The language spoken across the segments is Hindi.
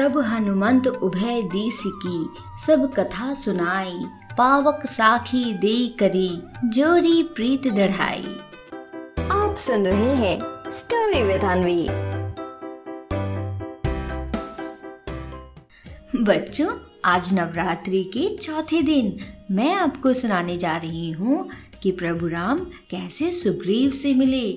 तब हनुमंत उभय दीस की सब कथा सुनाई पावक साखी दे करी जोरी प्रीत दढ़ाई। आप सुन रहे हैं स्टोरी विद अनवी बच्चों आज नवरात्रि के चौथे दिन मैं आपको सुनाने जा रही हूँ कि प्रभु राम कैसे सुग्रीव से मिले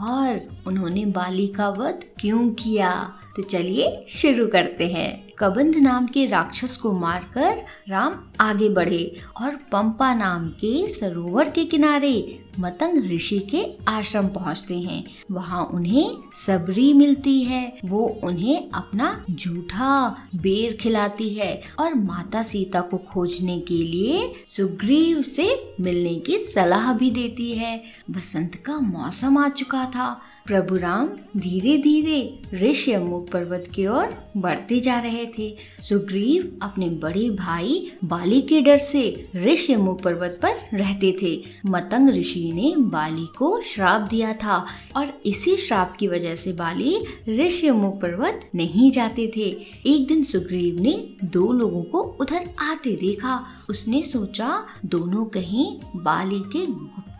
और उन्होंने बाली का वध क्यों किया। तो चलिए शुरू करते हैं। कबंध नाम के राक्षस को मारकर राम आगे बढ़े और पंपा नाम के सरोवर के किनारे मतंग ऋषि के आश्रम पहुँचते हैं। वहाँ उन्हें सबरी मिलती है। वो उन्हें अपना जूठा बेर खिलाती है और माता सीता को खोजने के लिए सुग्रीव से मिलने की सलाह भी देती है। बसंत का मौसम आ चुका था। प्रभु राम धीरे धीरे ऋषियमुख पर्वत की ओर बढ़ते जा रहे थे। सुग्रीव अपने बड़े भाई बाली के डर से ऋषियमुख पर्वत पर रहते थे। मतंग ऋषि ने बाली को श्राप दिया था और इसी श्राप की वजह से बाली ऋषियमुख पर्वत नहीं जाते थे। एक दिन सुग्रीव ने दो लोगों को उधर आते देखा। उसने सोचा, दोनों कहीं बाली के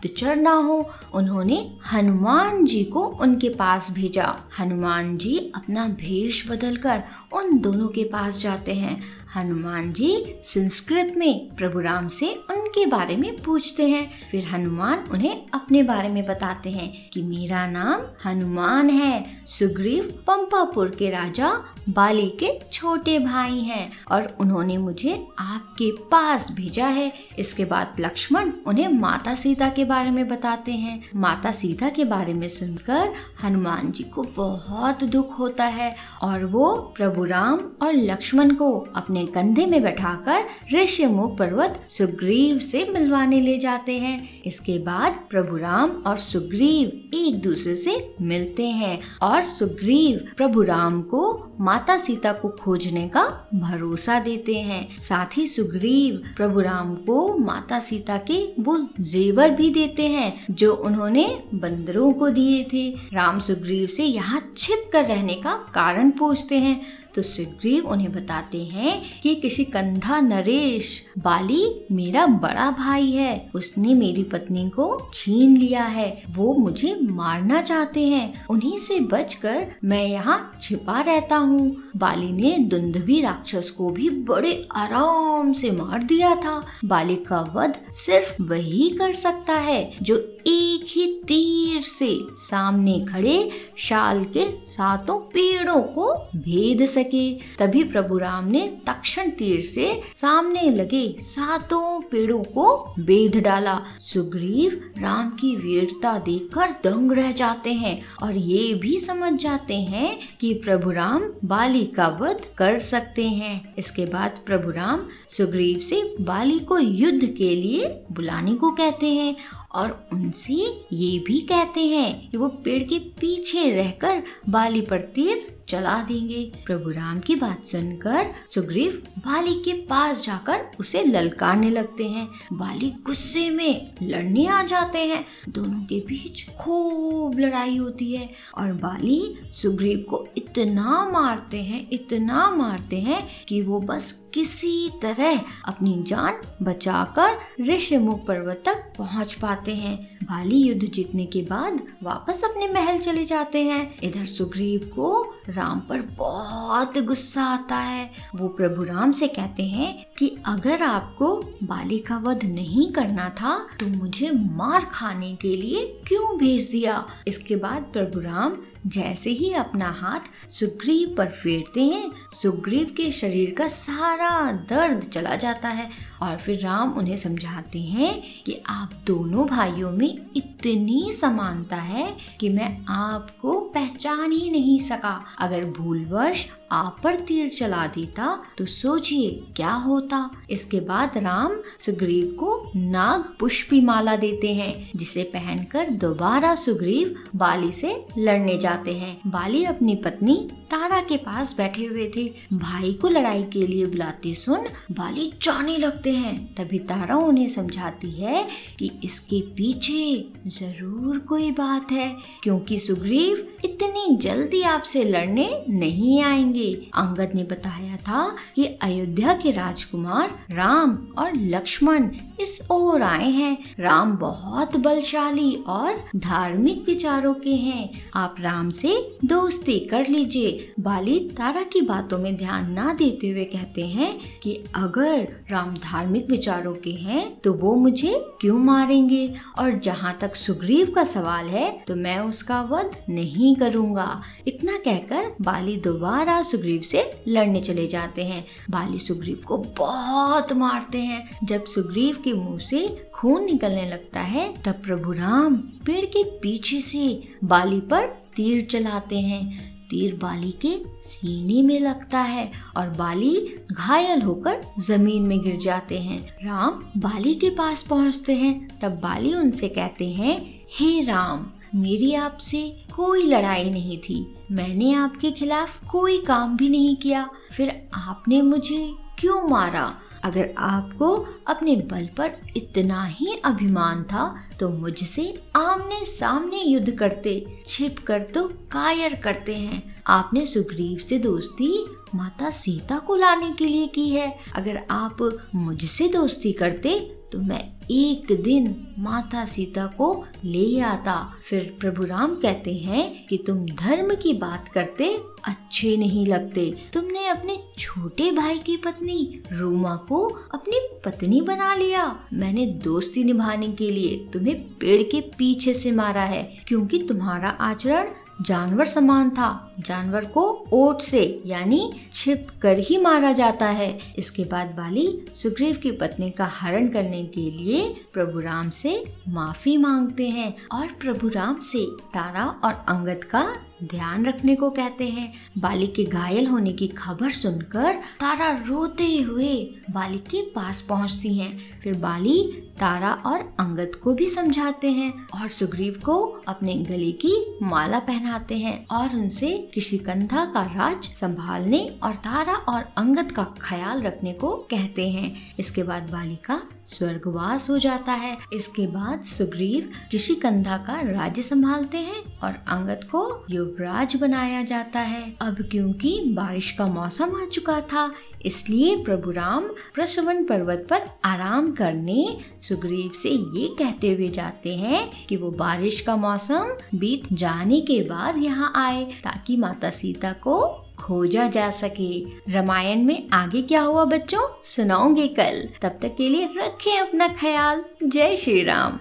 गुप्तचर ना हो, उन्होंने हनुमान जी को उनके पास भेजा। हनुमान जी अपना भेष बदलकर उन दोनों के पास जाते हैं। हनुमान जी संस्कृत में प्रभु राम से उनके बारे में पूछते हैं। फिर हनुमान उन्हें अपने बारे में बताते हैं कि, मेरा नाम हनुमान है, सुग्रीव पंपापुर के राजा बाली के छोटे भाई हैं और उन्होंने मुझे आपके पास भेजा है। इसके बाद लक्ष्मण उन्हें माता सीता के बारे में बताते हैं। माता सीता के बारे में सुनकर हनुमान जी को बहुत दुख होता है और वो प्रभु राम और लक्ष्मण को अपने कंधे में बैठाकर ऋषिमुख पर्वत सुग्रीव से मिलवाने ले जाते हैं। इसके बाद प्रभु राम और सुग्रीव एक दूसरे से मिलते हैं और सुग्रीव प्रभु राम को माता सीता को खोजने का भरोसा देते हैं। साथ ही सुग्रीव प्रभु राम को माता सीता के वो जेवर भी देते हैं, जो उन्होंने बंदरों को दिए थे। राम सुग्रीव से यहाँ छिप कर रहने का कारण पूछते हैं। तो सुग्रीव उन्हें बताते हैं कि किसी कंधा नरेश बाली मेरा बड़ा भाई है। उसने मेरी पत्नी को छीन लिया है। वो मुझे मारना चाहते हैं। उन्हीं से बचकर मैं यहाँ छिपा रहता हूँ। बाली ने दुंदभी राक्षस को भी बड़े आराम से मार दिया था। बाली का वध सिर्फ़ वही कर सकता है जो एक ही तीर से सामने खड़े शाल के सातों पेड़ों को भेद सके। तभी प्रभु राम ने तक्षण तीर से सामने लगे सातों पेड़ों को बेद डाला। सुग्रीव राम की वीरता देखकर दंग रह जाते हैं और ये भी समझ जाते हैं कि प्रभु राम बाली का वध कर सकते हैं। इसके बाद प्रभु राम सुग्रीव से बाली को युद्ध के लिए बुलाने को कहते हैं और उनसे ये भी कहते हैं कि वो पेड़ के पीछे रहकर बाली पर तीर चला देंगे। प्रभु राम की बात सुनकर सुग्रीव बाली के पास जाकर उसे ललकारने लगते हैं। बाली गुस्से में लड़ने आ जाते हैं। दोनों के बीच खूब लड़ाई होती है और बाली सुग्रीव को इतना मारते हैं, इतना मारते हैं कि वो बस किसी तरह अपनी जान बचाकर ऋषिमुख पर्वत तक पहुँच पाते हैं। बाली युद्ध जीतने के बाद वापस अपने महल चले जाते हैं। इधर सुग्रीव को राम पर बहुत गुस्सा आता है। वो प्रभु राम से कहते हैं कि अगर आपको बाली का वध नहीं करना था तो मुझे मार खाने के लिए क्यों भेज दिया? इसके बाद प्रभु राम जैसे ही अपना हाथ सुग्रीव पर फेरते हैं सुग्रीव के शरीर का सारा दर्द चला जाता है और फिर राम उन्हें समझाते हैं कि आप दोनों भाइयों में इतनी समानता है कि मैं आपको पहचान ही नहीं सका। अगर भूलवश आप पर तीर चला देता तो सोचिए क्या होता। इसके बाद राम सुग्रीव को नाग पुष्पी माला देते हैं, जिसे पहनकर दोबारा सुग्रीव बाली से लड़ने जाते हैं। बाली अपनी पत्नी तारा के पास बैठे हुए थे। भाई को लड़ाई के लिए बुलाते सुन बाली जाने लगते हैं। तभी तारा उन्हें समझाती है कि इसके पीछे ज़रूर कोई बात है, क्योंकि सुग्रीव इतनी जल्दी आपसे लड़ने नहीं आएँगे। अंगद ने बताया था कि अयोध्या के राजकुमार राम और लक्ष्मण इस ओर आए हैं। राम बहुत बलशाली और धार्मिक विचारों के हैं। आप राम से दोस्ती कर लीजिए। बाली तारा की बातों में ध्यान ना देते हुए कहते हैं कि अगर राम धार्मिक विचारों के हैं तो वो मुझे क्यों मारेंगे? और जहाँ तक सुग्रीव का सवाल है तो मैं उसका वध नहीं करूँगा। इतना कहकर बाली दोबारा सुग्रीव से लड़ने चले जाते हैं। बाली सुग्रीव को बहुत मारते हैं। जब सुग्रीव के मुँह से खून निकलने लगता है, तब प्रभु राम पेड़ के पीछे से बाली पर तीर चलाते हैं। तीर बाली के सीने में लगता है और बाली घायल होकर ज़मीन में गिर जाते हैं। राम बाली के पास पहुँचते हैं। तब बाली उनसे कहते हैं, हे राम, मेरी आपसे कोई लड़ाई नहीं थी। मैंने आपके खिलाफ कोई काम भी नहीं किया। फिर आपने मुझे क्यों मारा? अगर आपको अपने बल पर इतना ही अभिमान था तो मुझसे आमने सामने युद्ध करते, छिप कर तो कायर करते हैं। आपने सुग्रीव से दोस्ती माता सीता को लाने के लिए की है। अगर आप मुझसे दोस्ती करते तो मैं एक दिन माता सीता को ले आता। फिर प्रभु राम कहते हैं कि तुम धर्म की बात करते अच्छे नहीं लगते। तुमने अपने छोटे भाई की पत्नी रूमा को अपनी पत्नी बना लिया। मैंने दोस्ती निभाने के लिए तुम्हें पेड़ के पीछे से मारा है, क्योंकि तुम्हारा आचरण जानवर समान था। जानवर को ओट से, यानी छिप कर ही मारा जाता है। इसके बाद बाली सुग्रीव की पत्नी का हरण करने के लिए प्रभु राम से माफ़ी मांगते हैं और प्रभु राम से तारा और अंगद का ध्यान रखने को कहते हैं। बाली के घायल होने की खबर सुनकर तारा रोते हुए बाली के पास पहुँचती हैं। फिर बाली तारा और अंगद को भी समझाते हैं और सुग्रीव को अपने गले की माला पहनाते हैं और उनसे किशिकंधा कंधा का राज संभालने और तारा और अंगद का ख्याल रखने को कहते हैं। इसके बाद बाली का स्वर्गवास हो जाता है। इसके बाद सुग्रीव ऋषि कंधा का राज्य संभालते हैं और अंगद को युवराज बनाया जाता है। अब क्योंकि बारिश का मौसम आ चुका था, इसलिए प्रभु राम प्रसवन पर्वत पर आराम करने सुग्रीव से ये कहते हुए जाते हैं कि वो बारिश का मौसम बीत जाने के बाद यहाँ आए, ताकि माता सीता को खोजा जा सके। रामायण में आगे क्या हुआ बच्चों? सुनाओगे कल। तब तक के लिए रखें अपना ख्याल। जय श्री राम।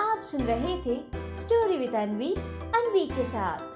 आप सुन रहे थे स्टोरी विद अनवी अनवी के साथ।